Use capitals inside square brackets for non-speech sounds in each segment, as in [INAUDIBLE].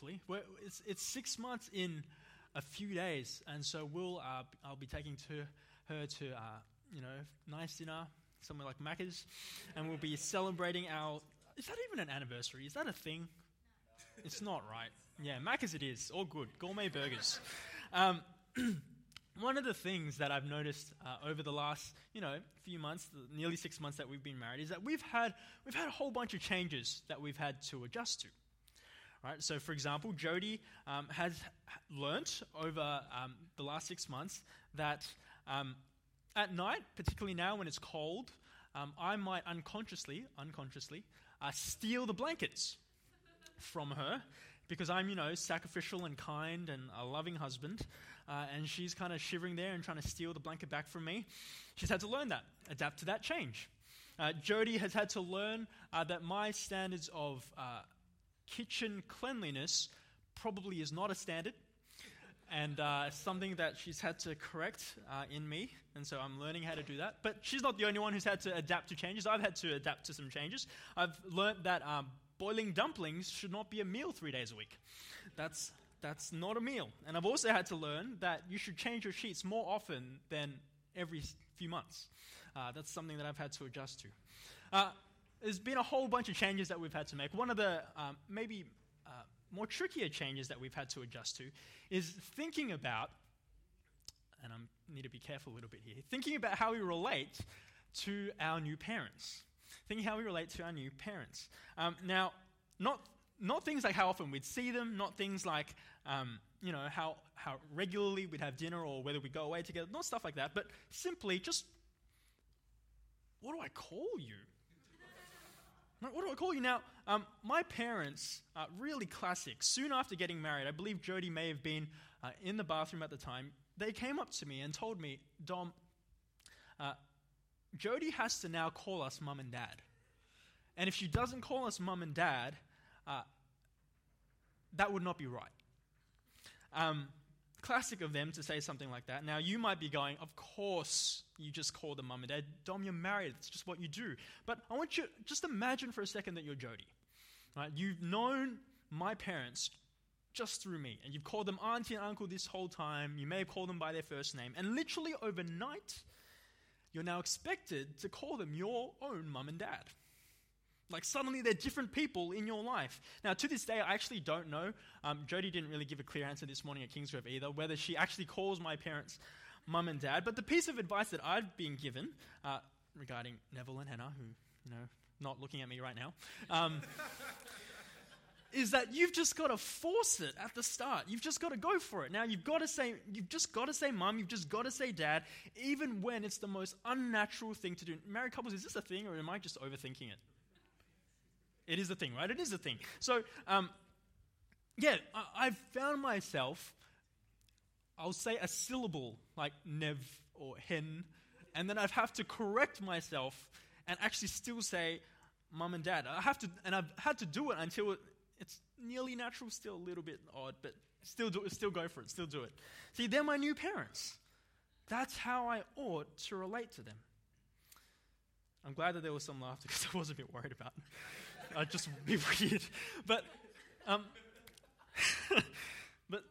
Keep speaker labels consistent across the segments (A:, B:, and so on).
A: actually. It's, it's six months in a few days, and so we'll, uh, I'll be taking to her to, uh, you know, nice dinner somewhere like Macca's, and we'll be celebrating our. Is that even an anniversary? Is that a thing? It's not, right? Yeah, Macca's it is. All good. Gourmet burgers. Um, [CLEARS THROAT] one of the things that I've noticed uh, over the last, you know, few months, nearly six months that we've been married, is that we've had we've had a whole bunch of changes that we've had to adjust to. Right? So, for example, Jody um, has learnt over um, the last six months that um, at night, particularly now when it's cold, um, I might unconsciously, unconsciously, uh, steal the blankets from her because I'm, you know, sacrificial and kind and a loving husband. Uh, and she's kind of shivering there and trying to steal the blanket back from me. She's had to learn that, adapt to that change. Uh, Jody has had to learn uh, that my standards of uh, kitchen cleanliness probably is not a standard and uh, something that she's had to correct uh, in me, and so I'm learning how to do that. But she's not the only one who's had to adapt to changes. I've had to adapt to some changes. I've learned that um, boiling dumplings should not be a meal three days a week. That's that's not a meal. And I've also had to learn that you should change your sheets more often than every few months. Uh, that's something that I've had to adjust to. There's been a whole bunch of changes that we've had to make. One of the um, maybe uh, more trickier changes that we've had to adjust to is thinking about, and I need to be careful a little bit here, thinking about how we relate to our new parents. Thinking how we relate to our new parents. Um, now, not, not things like how often we'd see them, not things like, um, you know, how, how regularly we'd have dinner or whether we'd go away together, not stuff like that, but simply just, what do I call you? What do I call you now? Um, my parents, uh, really classic. Soon after getting married, I believe Jody may have been uh, in the bathroom at the time. They came up to me and told me, Dom, uh, Jody has to now call us mum and dad. And if she doesn't call us mum and dad, uh, that would not be right. Um, classic of them to say something like that. Now, you might be going, Of course, you just call them mum and dad. Dom, you're married. It's just what you do. But I want you just imagine for a second that you're Jody. Right? You've known my parents just through me, and you've called them auntie and uncle this whole time. You may have called them by their first name. And literally overnight, you're now expected to call them your own mum and dad. Like suddenly they're different people in your life. Now, to this day, I actually don't know. Um, Jody didn't really give a clear answer this morning at Kingsgrove either, whether she actually calls my parents mum and dad. But the piece of advice that I've been given uh, regarding Neville and Hannah, who, you know, not looking at me right now, um, [LAUGHS] is that you've just got to force it at the start. You've just got to go for it. Now you've got to say, you've just got to say mum, you've just got to say dad, even when it's the most unnatural thing to do. Married couples, is this a thing or am I just overthinking it? It is a thing, right? It is a thing. So, um, yeah, I, have found myself, I'll say a syllable like nev or hen, and then I'd have to correct myself and actually still say mum and dad. I have to, and I've had to do it until it, it's nearly natural, still a little bit odd, but still do, still go for it, still do it. See, they're my new parents. That's how I ought to relate to them. I'm glad that there was some laughter because [LAUGHS] I was a bit worried about it. I'd just be weird. But, um, [LAUGHS] but,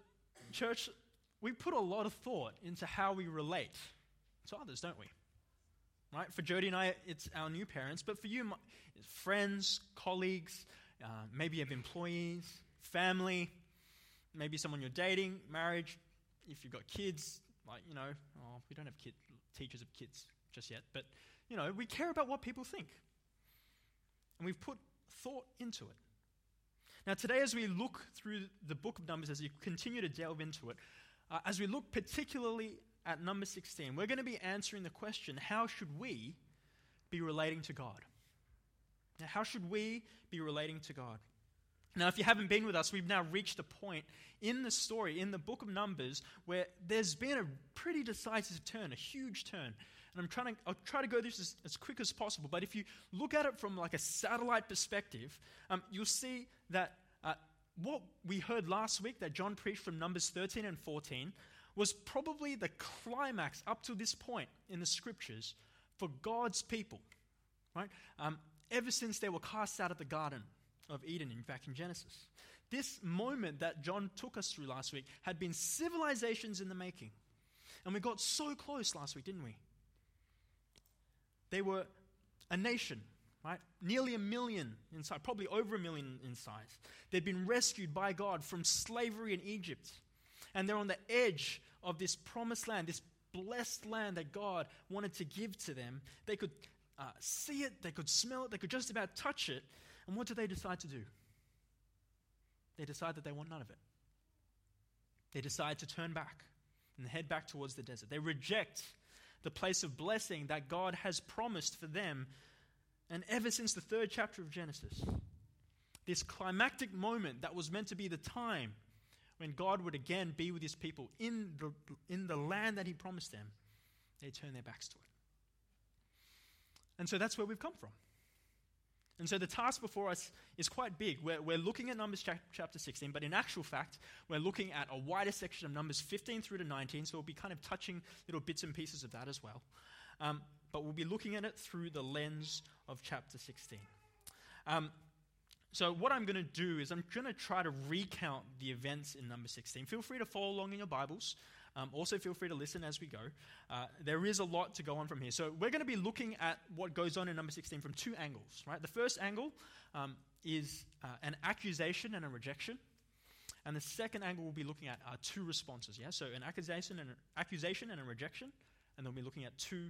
A: church, we put a lot of thought into how we relate to others, don't we? Right? For Jody and I, it's our new parents, but for you, it's friends, colleagues, uh, maybe you have employees, family, maybe someone you're dating, marriage. If you've got kids, like, you know, oh, we don't have kid, teachers of kids just yet, but you know, we care about what people think. And we've put thought into it. Now, today, as we look through the book of Numbers, as you continue to delve into it, uh, as we look particularly at number 16, we're going to be answering the question how should we be relating to God? Now, how should we be relating to God? Now, if you haven't been with us, we've now reached a point in the story, in the book of Numbers, where there's been a pretty decisive turn, a huge turn. And I'm trying to, I'll try to go this as, as quick as possible. But if you look at it from like a satellite perspective, um, you'll see that uh, what we heard last week that John preached from Numbers 13 and 14 was probably the climax up to this point in the scriptures for God's people. Right? Um, ever since they were cast out of the garden of Eden, in fact, in Genesis. this moment that John took us through last week had been civilizations in the making. And we got so close last week, didn't we? They were a nation, right? Nearly a million in size, probably over a million in size. They'd been rescued by God from slavery in Egypt. And they're on the edge of this promised land, this blessed land that God wanted to give to them. They could uh, see it, they could smell it, they could just about touch it. And what do they decide to do? They decide that they want none of it. They decide to turn back and head back towards the desert. They reject the place of blessing that God has promised for them. And ever since the third chapter of Genesis, this climactic moment that was meant to be the time when God would again be with his people in the, in the land that he promised them, they turn their backs to it. And so that's where we've come from. And so the task before us is quite big. We're, we're looking at Numbers chapter 16, but in actual fact, we're looking at a wider section of Numbers 15 through to 19, so we'll be kind of touching little bits and pieces of that as well. Um, but we'll be looking at it through the lens of chapter 16. Um, so, what I'm going to do is I'm going to try to recount the events in number 16. Feel free to follow along in your Bibles. Um, also, feel free to listen as we go. Uh, there is a lot to go on from here. So, we're going to be looking at what goes on in number 16 from two angles, right? The first angle um, is uh, an accusation and a rejection. And the second angle we'll be looking at are two responses, yeah? So, an accusation and, an accusation and a rejection. And then we'll be looking at two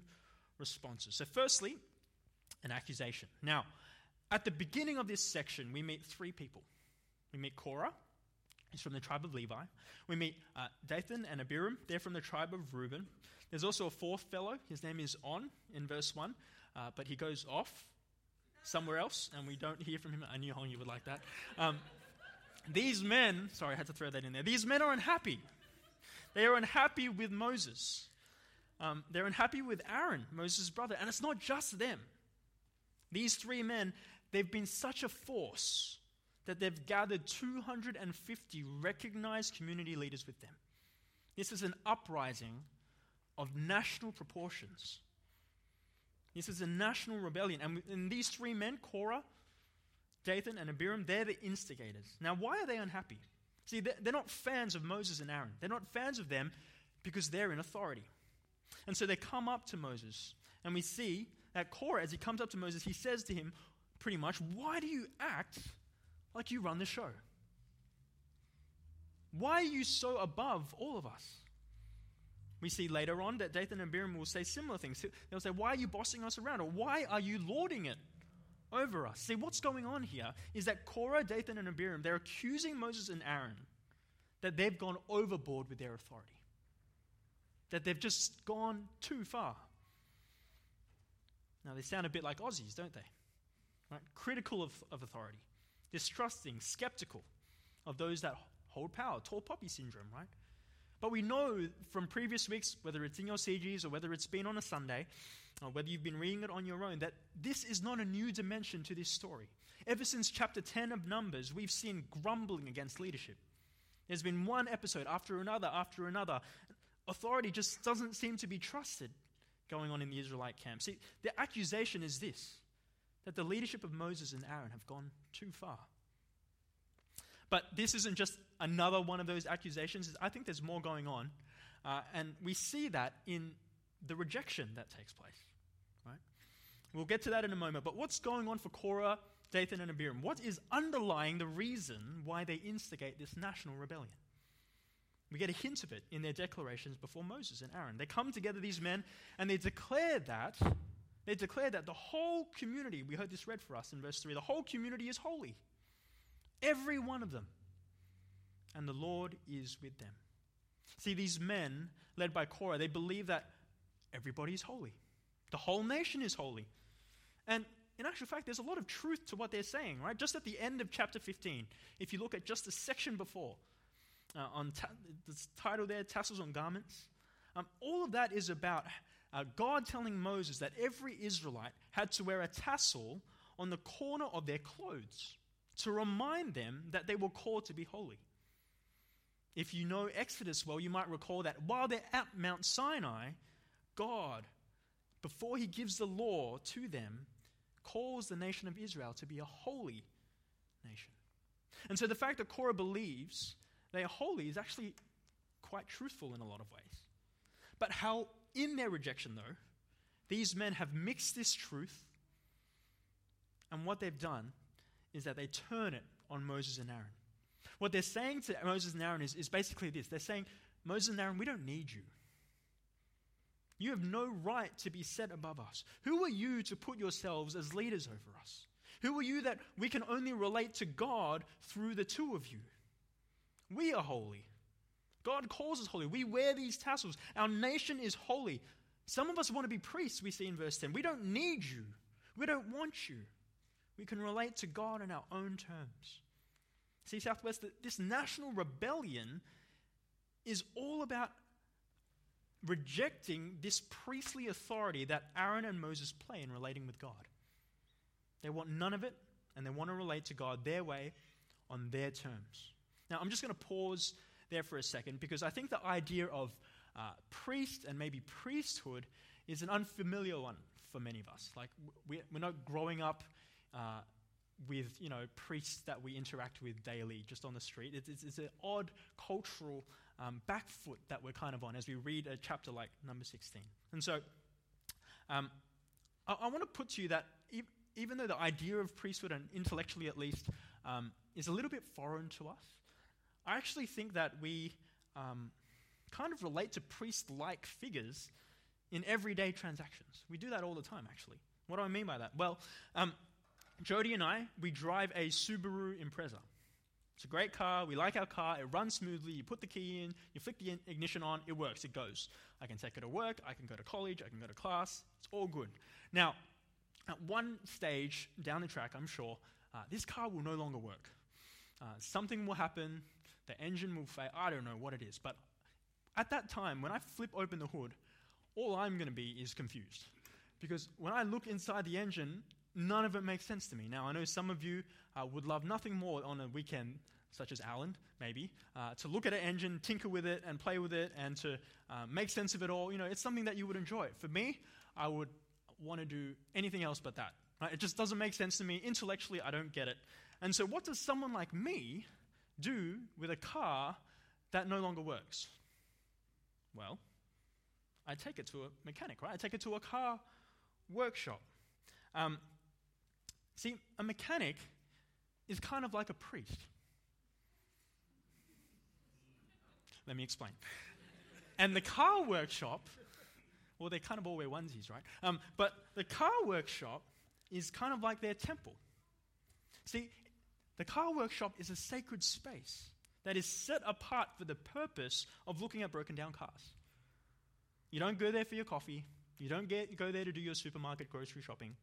A: responses. So, firstly, an accusation. Now, at the beginning of this section, we meet three people. We meet Korah, he's from the tribe of Levi. We meet uh, Dathan and Abiram, they're from the tribe of Reuben. There's also a fourth fellow, his name is On in verse 1, uh, but he goes off somewhere else, and we don't hear from him. I knew Hong you would like that. Um, these men, sorry, I had to throw that in there. These men are unhappy. They are unhappy with Moses. Um, they're unhappy with Aaron, Moses' brother. And it's not just them. These three men They've been such a force that they've gathered 250 recognized community leaders with them. This is an uprising of national proportions. This is a national rebellion. And, and these three men, Korah, Dathan, and Abiram, they're the instigators. Now, why are they unhappy? See, they're, they're not fans of Moses and Aaron. They're not fans of them because they're in authority. And so they come up to Moses, and we see that Korah, as he comes up to Moses, he says to him, pretty much, why do you act like you run the show? Why are you so above all of us? We see later on that Dathan and Abiram will say similar things. They'll say, Why are you bossing us around? Or why are you lording it over us? See, what's going on here is that Korah, Dathan, and Abiram, they're accusing Moses and Aaron that they've gone overboard with their authority, that they've just gone too far. Now, they sound a bit like Aussies, don't they? right? critical of, of authority, distrusting, skeptical of those that hold power, tall poppy syndrome, right? But we know from previous weeks, whether it's in your CGs or whether it's been on a Sunday, or whether you've been reading it on your own, that this is not a new dimension to this story. Ever since chapter 10 of Numbers, we've seen grumbling against leadership. There's been one episode after another after another. Authority just doesn't seem to be trusted going on in the Israelite camp. See, the accusation is this that the leadership of Moses and Aaron have gone too far. But this isn't just another one of those accusations. I think there's more going on. Uh, and we see that in the rejection that takes place. Right? We'll get to that in a moment. But what's going on for Korah, Dathan, and Abiram? What is underlying the reason why they instigate this national rebellion? We get a hint of it in their declarations before Moses and Aaron. They come together, these men, and they declare that they declare that the whole community, we heard this read for us in verse 3, the whole community is holy. Every one of them. And the Lord is with them. See, these men, led by Korah, they believe that everybody is holy. The whole nation is holy. And in actual fact, there's a lot of truth to what they're saying, right? Just at the end of chapter 15, if you look at just the section before, uh, on ta- the title there, Tassels on Garments, um, all of that is about uh, God telling Moses that every Israelite had to wear a tassel on the corner of their clothes to remind them that they were called to be holy. If you know Exodus well, you might recall that while they're at Mount Sinai, God, before he gives the law to them, calls the nation of Israel to be a holy nation. And so the fact that Korah believes they are holy is actually quite truthful in a lot of ways. But how, in their rejection, though, these men have mixed this truth, and what they've done is that they turn it on Moses and Aaron. What they're saying to Moses and Aaron is, is basically this they're saying, Moses and Aaron, we don't need you. You have no right to be set above us. Who are you to put yourselves as leaders over us? Who are you that we can only relate to God through the two of you? We are holy. God calls us holy. We wear these tassels. Our nation is holy. Some of us want to be priests, we see in verse 10. We don't need you. We don't want you. We can relate to God in our own terms. See, Southwest, this national rebellion is all about rejecting this priestly authority that Aaron and Moses play in relating with God. They want none of it, and they want to relate to God their way on their terms. Now, I'm just going to pause there for a second because I think the idea of uh, priest and maybe priesthood is an unfamiliar one for many of us. Like, we're not growing up. Uh, with you know priests that we interact with daily just on the street it's, it's, it's an odd cultural um, back foot that we're kind of on as we read a chapter like number 16. And so um, I, I want to put to you that e- even though the idea of priesthood, and intellectually at least, um, is a little bit foreign to us, I actually think that we um, kind of relate to priest like figures in everyday transactions. We do that all the time, actually. What do I mean by that? Well, um, Jody and I, we drive a Subaru Impreza. It's a great car. We like our car. It runs smoothly. You put the key in, you flick the ignition on, it works. It goes. I can take it to work. I can go to college. I can go to class. It's all good. Now, at one stage down the track, I'm sure, uh, this car will no longer work. Uh, something will happen. The engine will fail. I don't know what it is. But at that time, when I flip open the hood, all I'm going to be is confused. Because when I look inside the engine, none of it makes sense to me. Now, I know some of you uh, would love nothing more on a weekend, such as Alan, maybe, uh, to look at an engine, tinker with it, and play with it, and to uh, make sense of it all. You know, it's something that you would enjoy. For me, I would want to do anything else but that. Right? It just doesn't make sense to me. Intellectually, I don't get it. And so, what does someone like me do with a car that no longer works? Well, I take it to a mechanic, right? I take it to a car workshop. Um, See, a mechanic is kind of like a priest. Let me explain. and the car workshop, well, they kind of all wear onesies, right? Um, but the car workshop is kind of like their temple. See, the car workshop is a sacred space that is set apart for the purpose of looking at broken down cars. You don't go there for your coffee. You don't get, go there to do your supermarket grocery shopping.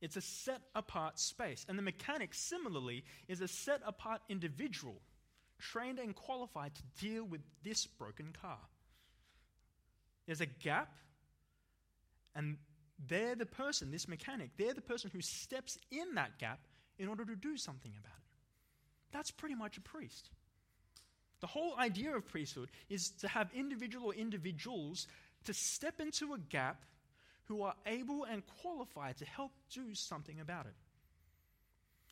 A: It's a set apart space. And the mechanic, similarly, is a set apart individual trained and qualified to deal with this broken car. There's a gap, and they're the person, this mechanic, they're the person who steps in that gap in order to do something about it. That's pretty much a priest. The whole idea of priesthood is to have individual or individuals to step into a gap who are able and qualified to help do something about it.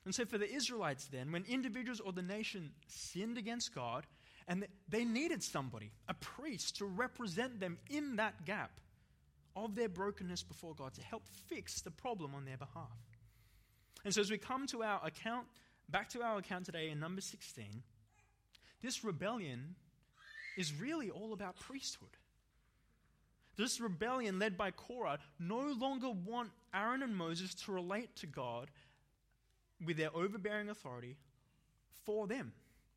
A: And so, for the Israelites, then, when individuals or the nation sinned against God, and they needed somebody, a priest, to represent them in that gap of their brokenness before God to help fix the problem on their behalf. And so, as we come to our account, back to our account today in number 16, this rebellion is really all about priesthood. This rebellion, led by Korah, no longer want Aaron and Moses to relate to God with their overbearing authority for them.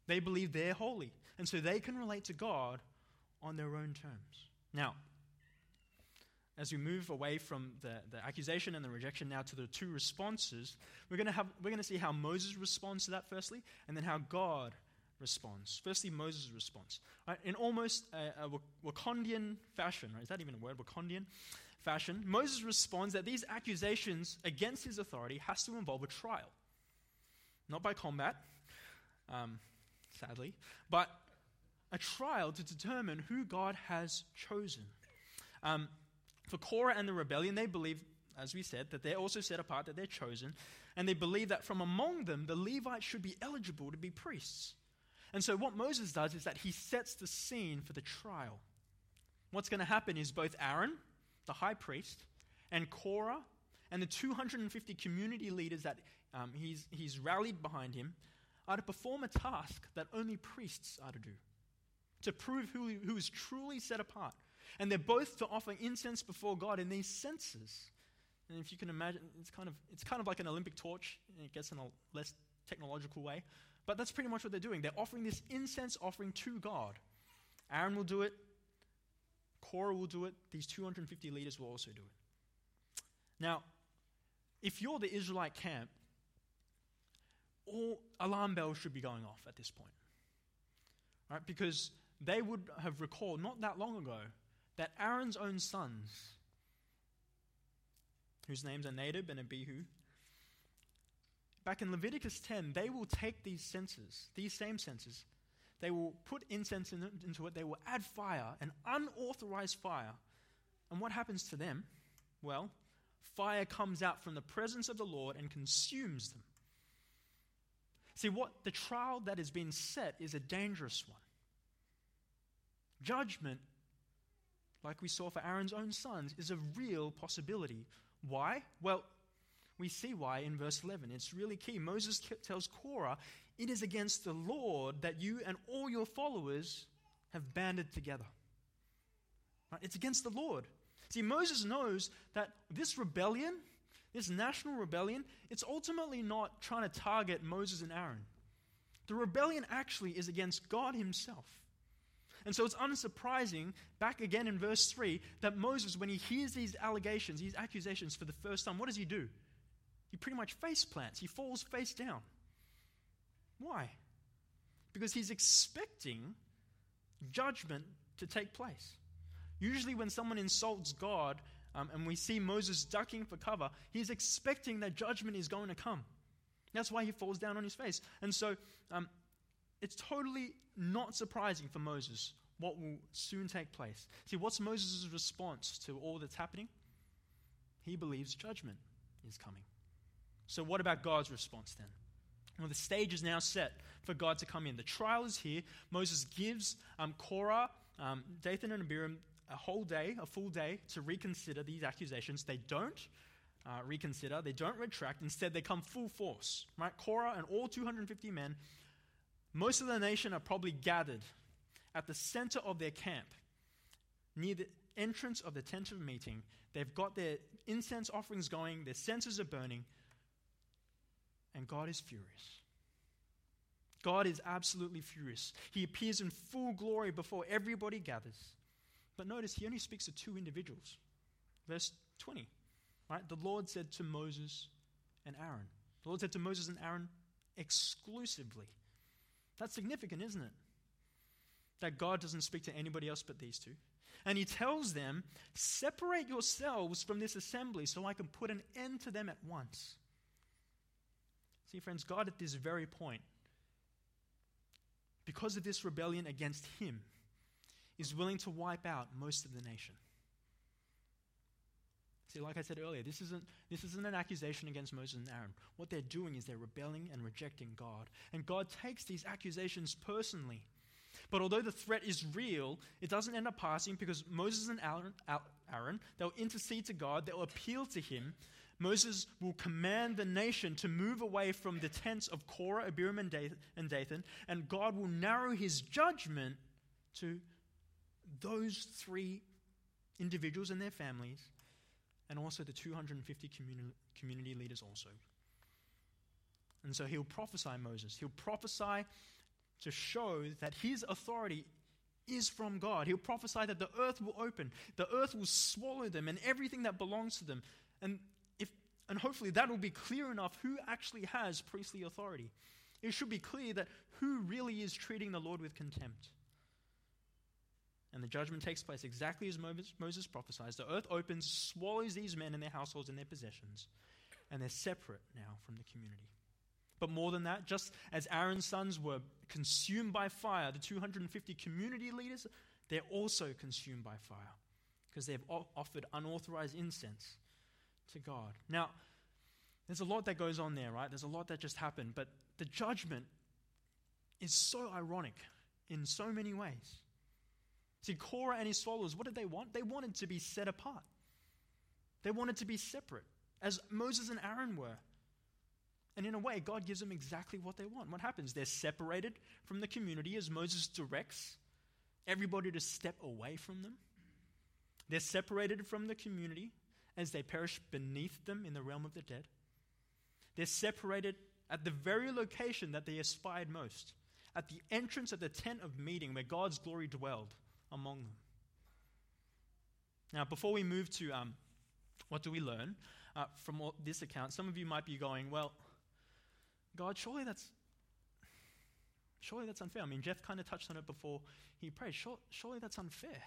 A: They believe they're holy, and so they can relate to God on their own terms. Now, as we move away from the, the accusation and the rejection now to the two responses, we're going to have we're going to see how Moses responds to that firstly, and then how God responds. Firstly, Moses' response. Right? In almost a, a Wakandian fashion, right? is that even a word? Wakandian fashion, Moses responds that these accusations against his authority has to involve a trial. Not by combat, um, sadly, but a trial to determine who God has chosen. Um, for Korah and the rebellion, they believe as we said, that they're also set apart, that they're chosen, and they believe that from among them the Levites should be eligible to be priests. And so, what Moses does is that he sets the scene for the trial. What's going to happen is both Aaron, the high priest, and Korah, and the 250 community leaders that um, he's, he's rallied behind him, are to perform a task that only priests are to do, to prove who, who is truly set apart. And they're both to offer incense before God in these censers. And if you can imagine, it's kind of, it's kind of like an Olympic torch, It gets in a less technological way. But that's pretty much what they're doing. They're offering this incense offering to God. Aaron will do it, Korah will do it, these 250 leaders will also do it. Now, if you're the Israelite camp, all alarm bells should be going off at this point. Right? Because they would have recalled not that long ago that Aaron's own sons, whose names are Nadab and Abihu, back in Leviticus 10, they will take these censers, these same censers, they will put incense in, into it, they will add fire, an unauthorized fire. And what happens to them? Well, fire comes out from the presence of the Lord and consumes them. See, what the trial that has been set is a dangerous one. Judgment, like we saw for Aaron's own sons, is a real possibility. Why? Well, we see why in verse 11. It's really key. Moses tells Korah, It is against the Lord that you and all your followers have banded together. Right? It's against the Lord. See, Moses knows that this rebellion, this national rebellion, it's ultimately not trying to target Moses and Aaron. The rebellion actually is against God Himself. And so it's unsurprising, back again in verse 3, that Moses, when he hears these allegations, these accusations for the first time, what does he do? He pretty much face plants, he falls face down. Why? Because he's expecting judgment to take place. Usually, when someone insults God um, and we see Moses ducking for cover, he's expecting that judgment is going to come. That's why he falls down on his face. And so, um, it's totally not surprising for Moses what will soon take place. See, what's Moses' response to all that's happening? He believes judgment is coming. So, what about God's response then? Well, the stage is now set for God to come in. The trial is here. Moses gives um, Korah, um, Dathan, and Abiram a whole day, a full day, to reconsider these accusations. They don't uh, reconsider, they don't retract. Instead, they come full force. Right? Korah and all 250 men, most of the nation are probably gathered at the center of their camp, near the entrance of the tent of meeting. They've got their incense offerings going, their censers are burning and God is furious. God is absolutely furious. He appears in full glory before everybody gathers. But notice he only speaks to two individuals. Verse 20. Right? The Lord said to Moses and Aaron. The Lord said to Moses and Aaron exclusively. That's significant, isn't it? That God doesn't speak to anybody else but these two. And he tells them, Separate yourselves from this assembly so I can put an end to them at once. See, friends, God at this very point, because of this rebellion against Him, is willing to wipe out most of the nation. See, like I said earlier, this isn't, this isn't an accusation against Moses and Aaron. What they're doing is they're rebelling and rejecting God. And God takes these accusations personally. But although the threat is real, it doesn't end up passing because Moses and Aaron, Aaron they'll intercede to God, they'll appeal to Him, Moses will command the nation to move away from the tents of Korah, Abiram, and Dathan, and God will narrow his judgment to those three individuals and their families, and also the 250 communi- community leaders also. And so he'll prophesy Moses. He'll prophesy to show that his authority is from God. He'll prophesy that the earth will open, the earth will swallow them, and everything that belongs to them. And if and hopefully that will be clear enough who actually has priestly authority. It should be clear that who really is treating the Lord with contempt. The judgment takes place exactly as Moses prophesies. The earth opens, swallows these men and their households and their possessions, and they're separate now from the community. But more than that, just as Aaron's sons were consumed by fire, the 250 community leaders, they're also consumed by fire because they've offered unauthorized incense to God. Now, there's a lot that goes on there, right? There's a lot that just happened, but the judgment is so ironic in so many ways. See, Korah and his followers, what did they want? They wanted to be set apart. They wanted to be separate, as Moses and Aaron were. And in a way, God gives them exactly what they want. What happens? They're separated from the community as Moses directs everybody to step away from them. They're separated from the community as they perish beneath them in the realm of the dead. They're separated at the very location that they aspired most, at the entrance of the tent of meeting where God's glory dwelled among them. Now, before we move to um, what do we learn uh, from this account, some of you might be going, well, God, surely that's surely that's unfair. I mean, Jeff kind of touched on it before he prayed. Surely, surely that's unfair.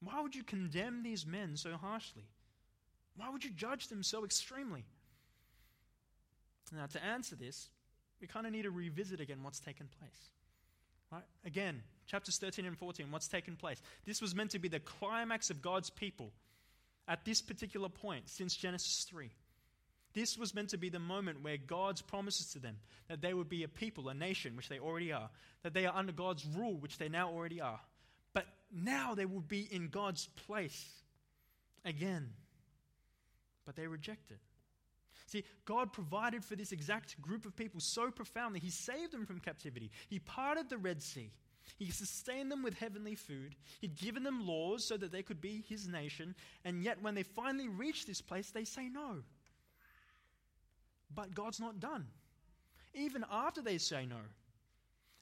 A: Why would you condemn these men so harshly? Why would you judge them so extremely? Now, to answer this, we kind of need to revisit again what's taken place. Right? Again, chapters 13 and 14, what's taken place? This was meant to be the climax of God's people at this particular point since Genesis 3. This was meant to be the moment where God's promises to them that they would be a people, a nation, which they already are, that they are under God's rule, which they now already are. But now they will be in God's place again. But they rejected. See, God provided for this exact group of people so profoundly. He saved them from captivity. He parted the Red Sea. He sustained them with heavenly food. He'd given them laws so that they could be his nation. And yet, when they finally reach this place, they say no. But God's not done. Even after they say no,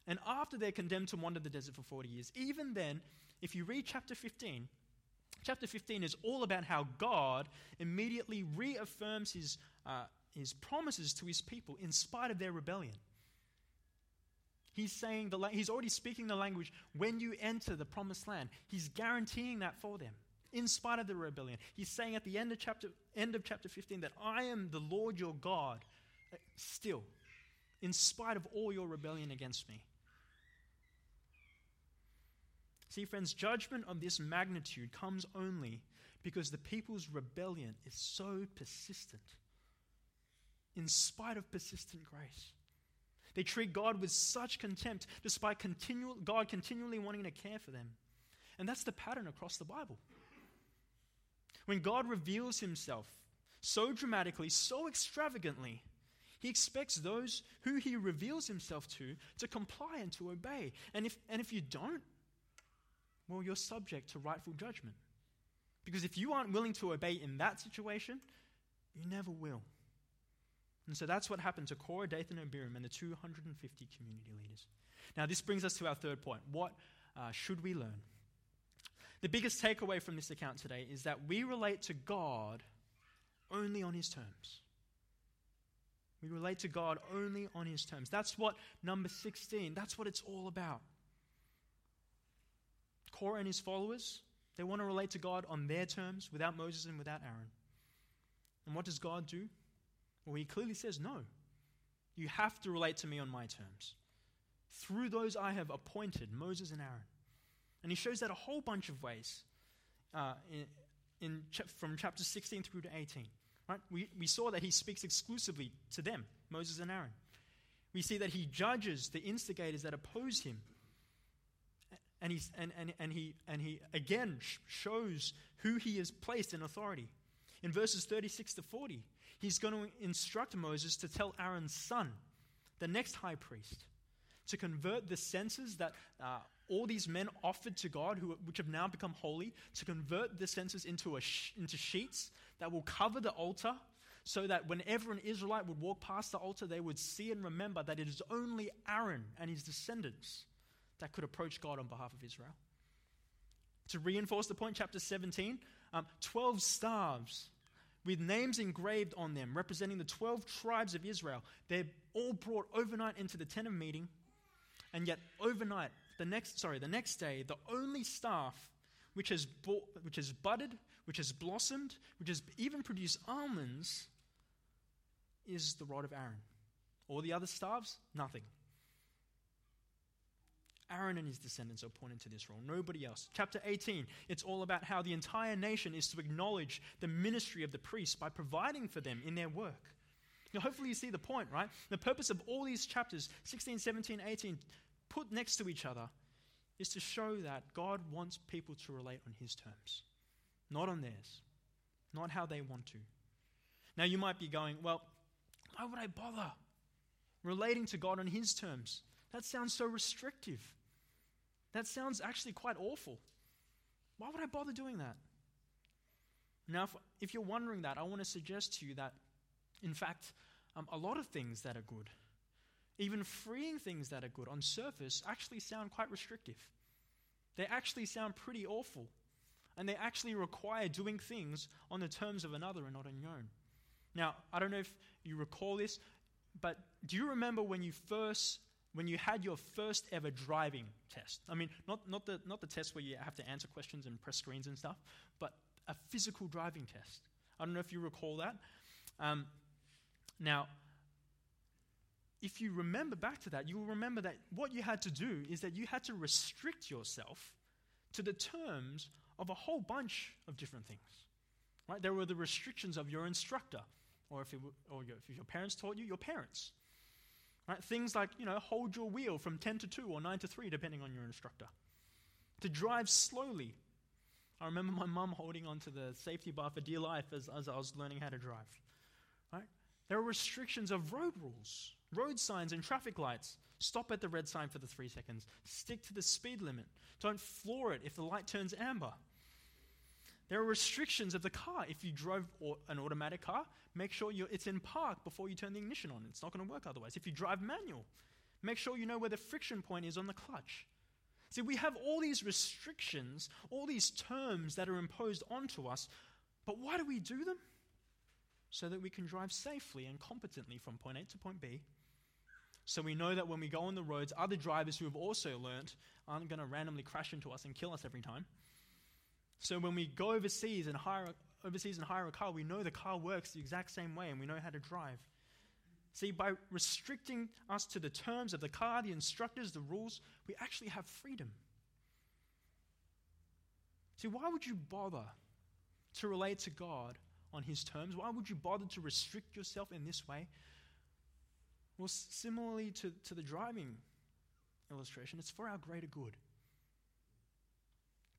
A: and after they're condemned to wander the desert for 40 years, even then, if you read chapter 15, chapter 15 is all about how God immediately reaffirms his, uh, his promises to his people in spite of their rebellion. He's saying the he's already speaking the language when you enter the promised land. He's guaranteeing that for them in spite of the rebellion. He's saying at the end of chapter, end of chapter 15 that I am the Lord your God uh, still, in spite of all your rebellion against me. See, friends, judgment of this magnitude comes only because the people's rebellion is so persistent, in spite of persistent grace. They treat God with such contempt despite continual, God continually wanting to care for them. And that's the pattern across the Bible. When God reveals himself so dramatically, so extravagantly, he expects those who he reveals himself to to comply and to obey. And if, and if you don't, well, you're subject to rightful judgment. Because if you aren't willing to obey in that situation, you never will. And so that's what happened to Korah, Dathan, and Abiram and the 250 community leaders. Now, this brings us to our third point. What uh, should we learn? The biggest takeaway from this account today is that we relate to God only on His terms. We relate to God only on His terms. That's what number 16, that's what it's all about. Korah and his followers, they want to relate to God on their terms without Moses and without Aaron. And what does God do? Well, he clearly says, No. You have to relate to me on my terms. Through those I have appointed, Moses and Aaron. And he shows that a whole bunch of ways uh, in, in from chapter 16 through to 18. Right? We, we saw that he speaks exclusively to them, Moses and Aaron. We see that he judges the instigators that oppose him. And, he's, and, and, and, he, and he again shows who he has placed in authority. In verses 36 to 40, he's going to instruct Moses to tell Aaron's son, the next high priest, to convert the censers that uh, all these men offered to God, who, which have now become holy, to convert the censers into, sh- into sheets that will cover the altar, so that whenever an Israelite would walk past the altar, they would see and remember that it is only Aaron and his descendants that could approach God on behalf of Israel. To reinforce the point, chapter 17, um, 12 staves with names engraved on them representing the 12 tribes of Israel. They're all brought overnight into the tent of meeting, and yet overnight the next, sorry, the next day, the only staff which has, bo- which has budded, which has blossomed, which has even produced almonds, is the rod of Aaron. All the other staffs, nothing. Aaron and his descendants are appointed to this role, nobody else. Chapter 18, it's all about how the entire nation is to acknowledge the ministry of the priests by providing for them in their work. Now, hopefully, you see the point, right? The purpose of all these chapters, 16, 17, 18, put next to each other, is to show that God wants people to relate on His terms, not on theirs, not how they want to. Now, you might be going, well, why would I bother relating to God on His terms? That sounds so restrictive. That sounds actually quite awful. Why would I bother doing that? Now, if, if you're wondering that, I want to suggest to you that, in fact, um, a lot of things that are good, even freeing things that are good on surface, actually sound quite restrictive. They actually sound pretty awful. And they actually require doing things on the terms of another and not on your own. Now, I don't know if you recall this, but do you remember when you first when you had your first ever driving test. I mean, not, not, the, not the test where you have to answer questions and press screens and stuff, but a physical driving test. I don't know if you recall that. Um, now, if you remember back to that, you will remember that what you had to do is that you had to restrict yourself to the terms of a whole bunch of different things. Right? There were the restrictions of your instructor, or if, it, or your, if your parents taught you, your parents. Right? Things like, you know, hold your wheel from 10 to 2 or 9 to 3, depending on your instructor. To drive slowly. I remember my mum holding onto the safety bar for dear life as, as I was learning how to drive. Right? There are restrictions of road rules, road signs, and traffic lights. Stop at the red sign for the three seconds. Stick to the speed limit. Don't floor it if the light turns amber. There are restrictions of the car. If you drove an automatic car, make sure it's in park before you turn the ignition on. It's not going to work otherwise. If you drive manual, make sure you know where the friction point is on the clutch. See, we have all these restrictions, all these terms that are imposed onto us, but why do we do them? So that we can drive safely and competently from point A to point B. So we know that when we go on the roads, other drivers who have also learnt aren't going to randomly crash into us and kill us every time. So when we go overseas and hire overseas and hire a car, we know the car works the exact same way and we know how to drive. See, by restricting us to the terms of the car, the instructors, the rules, we actually have freedom. See, why would you bother to relate to God on His terms? Why would you bother to restrict yourself in this way? Well, similarly to, to the driving illustration, it's for our greater good.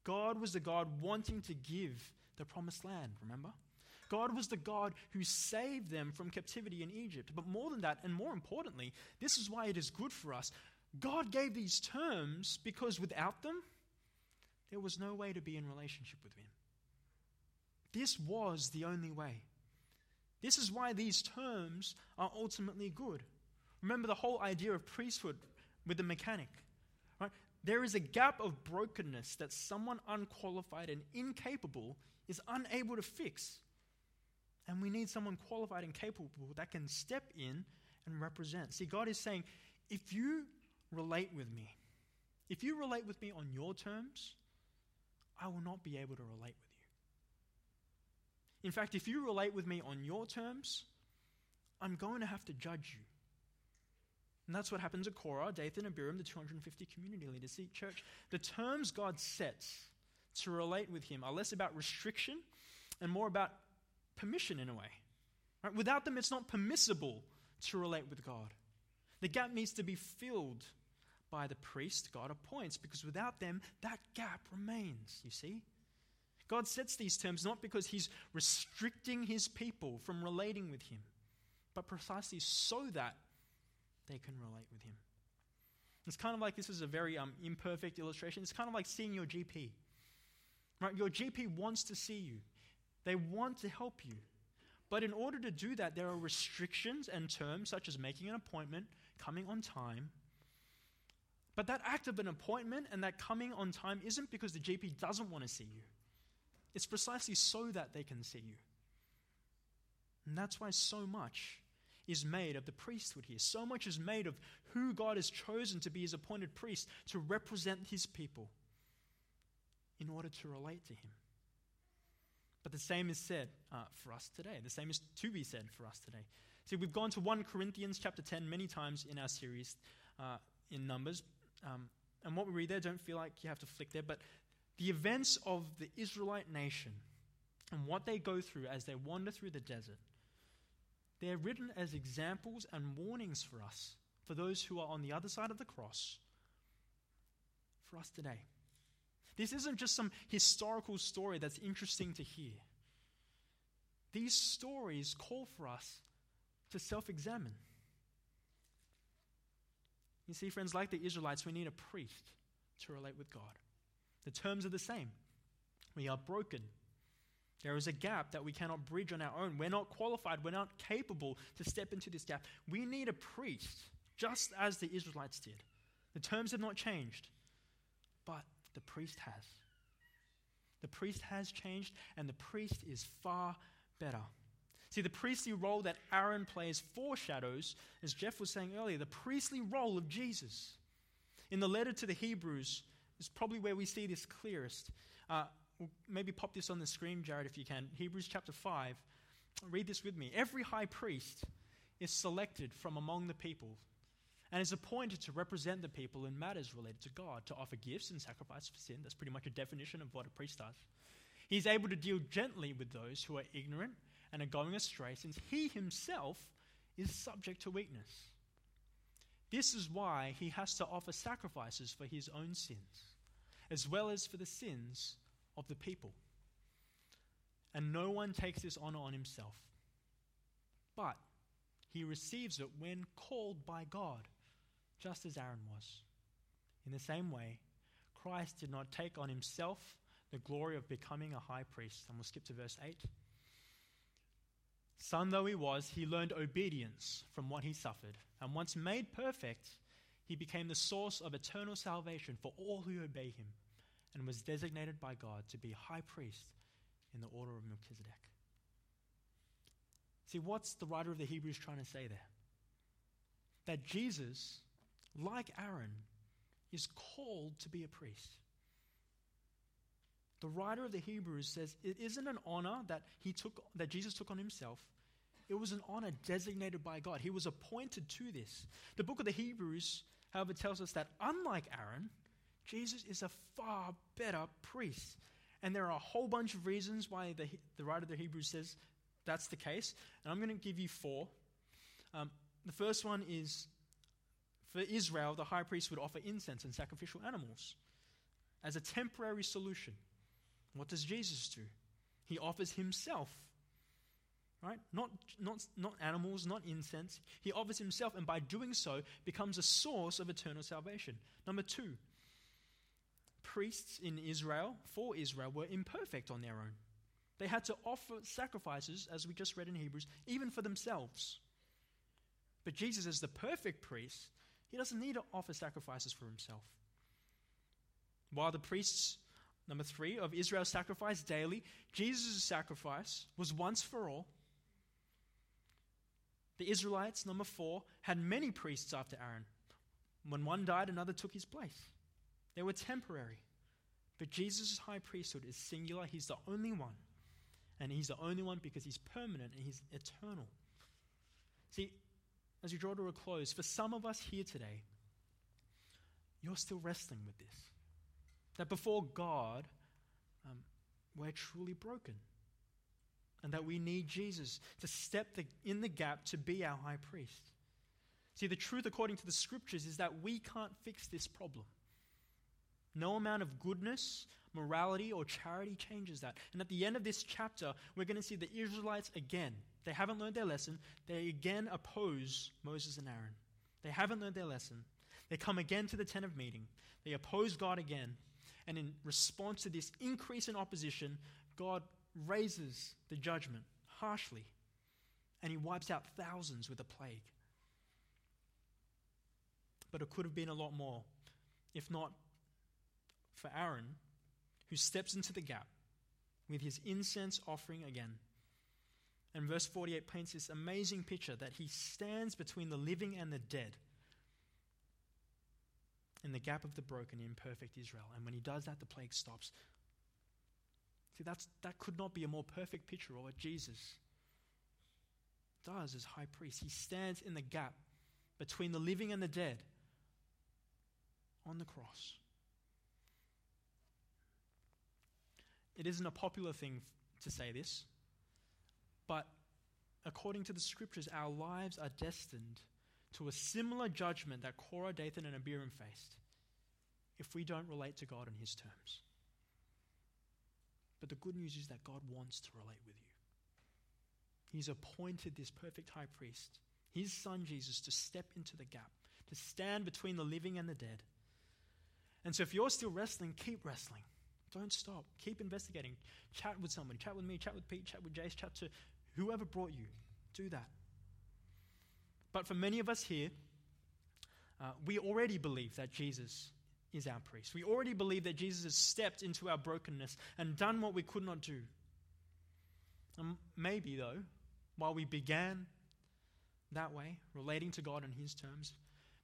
A: God was the God wanting to give the promised land, remember? God was the God who saved them from captivity in Egypt. But more than that, and more importantly, this is why it is good for us. God gave these terms because without them, there was no way to be in relationship with Him. This was the only way. This is why these terms are ultimately good. Remember the whole idea of priesthood with the mechanic. There is a gap of brokenness that someone unqualified and incapable is unable to fix. And we need someone qualified and capable that can step in and represent. See, God is saying, if you relate with me, if you relate with me on your terms, I will not be able to relate with you. In fact, if you relate with me on your terms, I'm going to have to judge you. And that's what happens at Korah, Dathan, and Abiram, the 250 community leaders. See, church, the terms God sets to relate with Him are less about restriction and more about permission in a way. Right? Without them, it's not permissible to relate with God. The gap needs to be filled by the priest God appoints because without them, that gap remains, you see? God sets these terms not because He's restricting His people from relating with Him, but precisely so that they can relate with him. It's kind of like this is a very um, imperfect illustration. It's kind of like seeing your GP. Right? Your GP wants to see you, they want to help you. But in order to do that, there are restrictions and terms such as making an appointment, coming on time. But that act of an appointment and that coming on time isn't because the GP doesn't want to see you. It's precisely so that they can see you. And that's why so much is made of the priesthood here. So much is made of who God has chosen to be his appointed priest to represent his people in order to relate to him. But the same is said uh, for us today. The same is to be said for us today. See, we've gone to 1 Corinthians chapter 10 many times in our series uh, in Numbers. Um, and what we read there, don't feel like you have to flick there, but the events of the Israelite nation and what they go through as they wander through the desert, they're written as examples and warnings for us, for those who are on the other side of the cross, for us today. This isn't just some historical story that's interesting to hear. These stories call for us to self examine. You see, friends, like the Israelites, we need a priest to relate with God. The terms are the same. We are broken. There is a gap that we cannot bridge on our own. We're not qualified. We're not capable to step into this gap. We need a priest, just as the Israelites did. The terms have not changed, but the priest has. The priest has changed, and the priest is far better. See, the priestly role that Aaron plays foreshadows, as Jeff was saying earlier, the priestly role of Jesus. In the letter to the Hebrews, is probably where we see this clearest. Uh, maybe pop this on the screen, Jared, if you can. Hebrews chapter 5. Read this with me. Every high priest is selected from among the people and is appointed to represent the people in matters related to God, to offer gifts and sacrifice for sin. That's pretty much a definition of what a priest does. He's able to deal gently with those who are ignorant and are going astray, since he himself is subject to weakness. This is why he has to offer sacrifices for his own sins, as well as for the sins of the people. And no one takes this honor on himself, but he receives it when called by God just as Aaron was. In the same way, Christ did not take on himself the glory of becoming a high priest. And we'll skip to verse 8. Son though he was, he learned obedience from what he suffered. And once made perfect, he became the source of eternal salvation for all who obey him, and was designated by God to be high priest in the order of Melchizedek. See, what's the writer of the Hebrews trying to say there? That Jesus like Aaron, is called to be a priest. The writer of the Hebrews says it isn't an honor that he took that Jesus took on himself. It was an honor designated by God. He was appointed to this. The book of the Hebrews, however, tells us that unlike Aaron, Jesus is a far better priest. And there are a whole bunch of reasons why the, the writer of the Hebrews says that's the case. And I'm going to give you four. Um, the first one is for Israel, the high priest would offer incense and sacrificial animals as a temporary solution. What does Jesus do? He offers himself. Right? Not, not, not animals, not incense. He offers himself, and by doing so, becomes a source of eternal salvation. Number two, priests in Israel, for Israel, were imperfect on their own. They had to offer sacrifices, as we just read in Hebrews, even for themselves. But Jesus, is the perfect priest, he doesn't need to offer sacrifices for himself. While the priests, number three, of Israel sacrificed daily, Jesus' sacrifice was once for all. The Israelites, number four, had many priests after Aaron. When one died, another took his place. They were temporary. But Jesus' high priesthood is singular. He's the only one. And he's the only one because he's permanent and he's eternal. See, as we draw to a close, for some of us here today, you're still wrestling with this. That before God, um, we're truly broken. And that we need Jesus to step the, in the gap to be our high priest. See, the truth according to the scriptures is that we can't fix this problem. No amount of goodness, morality, or charity changes that. And at the end of this chapter, we're going to see the Israelites again they haven't learned their lesson. They again oppose Moses and Aaron. They haven't learned their lesson. They come again to the tent of meeting. They oppose God again. And in response to this increase in opposition, God raises the judgment harshly. And he wipes out thousands with a plague. But it could have been a lot more, if not for Aaron, who steps into the gap with his incense offering again and verse 48 paints this amazing picture that he stands between the living and the dead in the gap of the broken, imperfect Israel. And when he does that, the plague stops. See, that's, that could not be a more perfect picture of what Jesus does as high priest. He stands in the gap between the living and the dead. on the cross. It isn't a popular thing to say this, but according to the scriptures, our lives are destined to a similar judgment that Korah, Dathan, and Abiram faced if we don't relate to God on His terms. But the good news is that God wants to relate with you. He's appointed this perfect high priest, his son Jesus, to step into the gap, to stand between the living and the dead. And so if you're still wrestling, keep wrestling. Don't stop. Keep investigating. Chat with someone. Chat with me. Chat with Pete. Chat with Jace. Chat to whoever brought you. Do that. But for many of us here, uh, we already believe that Jesus is our priest. We already believe that Jesus has stepped into our brokenness and done what we could not do. And maybe, though, while we began that way, relating to God on His terms,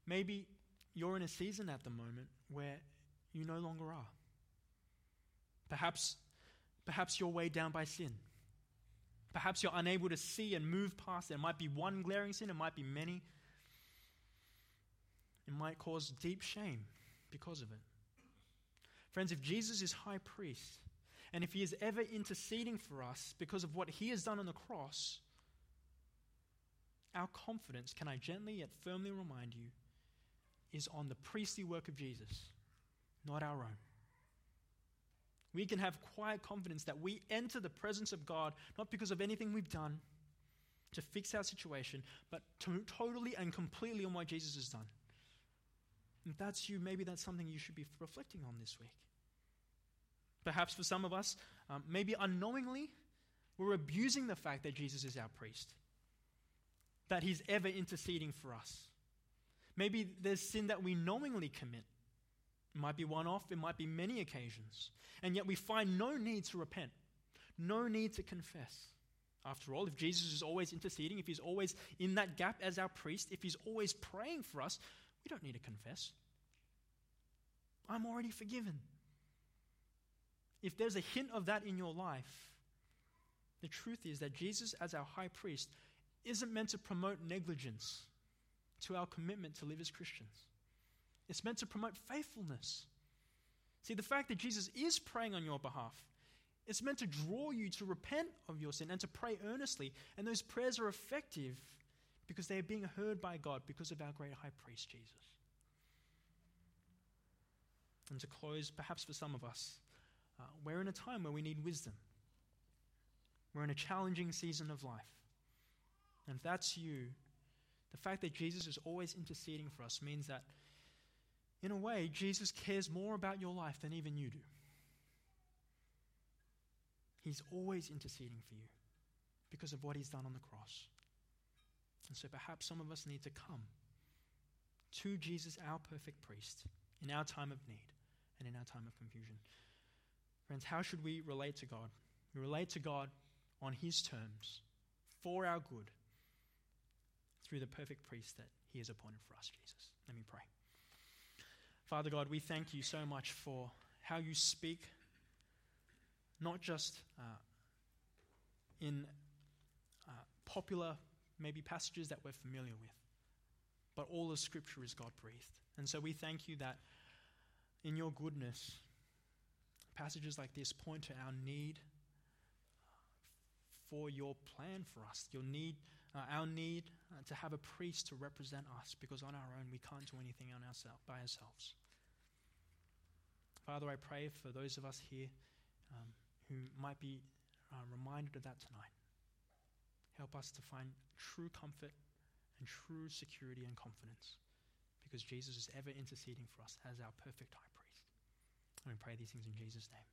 A: maybe you're in a season at the moment where you no longer are. Perhaps, perhaps you're weighed down by sin. Perhaps you're unable to see and move past it. Might be one glaring sin, it might be many. It might cause deep shame because of it. Friends, if Jesus is high priest, and if he is ever interceding for us because of what he has done on the cross, our confidence, can I gently yet firmly remind you, is on the priestly work of Jesus, not our own. We can have quiet confidence that we enter the presence of God not because of anything we've done to fix our situation, but to totally and completely on what Jesus has done. If that's you, maybe that's something you should be reflecting on this week. Perhaps for some of us, um, maybe unknowingly, we're abusing the fact that Jesus is our priest, that he's ever interceding for us. Maybe there's sin that we knowingly commit. It might be one off, it might be many occasions. And yet we find no need to repent, no need to confess. After all, if Jesus is always interceding, if he's always in that gap as our priest, if he's always praying for us, we don't need to confess. I'm already forgiven. If there's a hint of that in your life, the truth is that Jesus, as our high priest, isn't meant to promote negligence to our commitment to live as Christians. It's meant to promote faithfulness. See, the fact that Jesus is praying on your behalf, it's meant to draw you to repent of your sin and to pray earnestly. And those prayers are effective because they are being heard by God because of our great high priest, Jesus. And to close, perhaps for some of us, uh, we're in a time where we need wisdom. We're in a challenging season of life. And if that's you, the fact that Jesus is always interceding for us means that, in a way, Jesus cares more about your life than even you do. He's always interceding for you because of what he's done on the cross. And so perhaps some of us need to come to Jesus, our perfect priest, in our time of need and in our time of confusion. Friends, how should we relate to God? We relate to God on His terms, for our good, through the perfect priest that He has appointed for us, Jesus. Let me pray. Father God, we thank you so much for how you speak, not just uh, in uh, popular, maybe passages that we're familiar with, but all of Scripture is God breathed. And so we thank you that in your goodness, passages like this point to our need for your plan for us, your need, uh, our need uh, to have a priest to represent us, because on our own we can't do anything on ourselves by ourselves. Father, I pray for those of us here um, who might be uh, reminded of that tonight. Help us to find true comfort and true security and confidence because Jesus is ever interceding for us as our perfect high priest. And we pray these things in Jesus' name.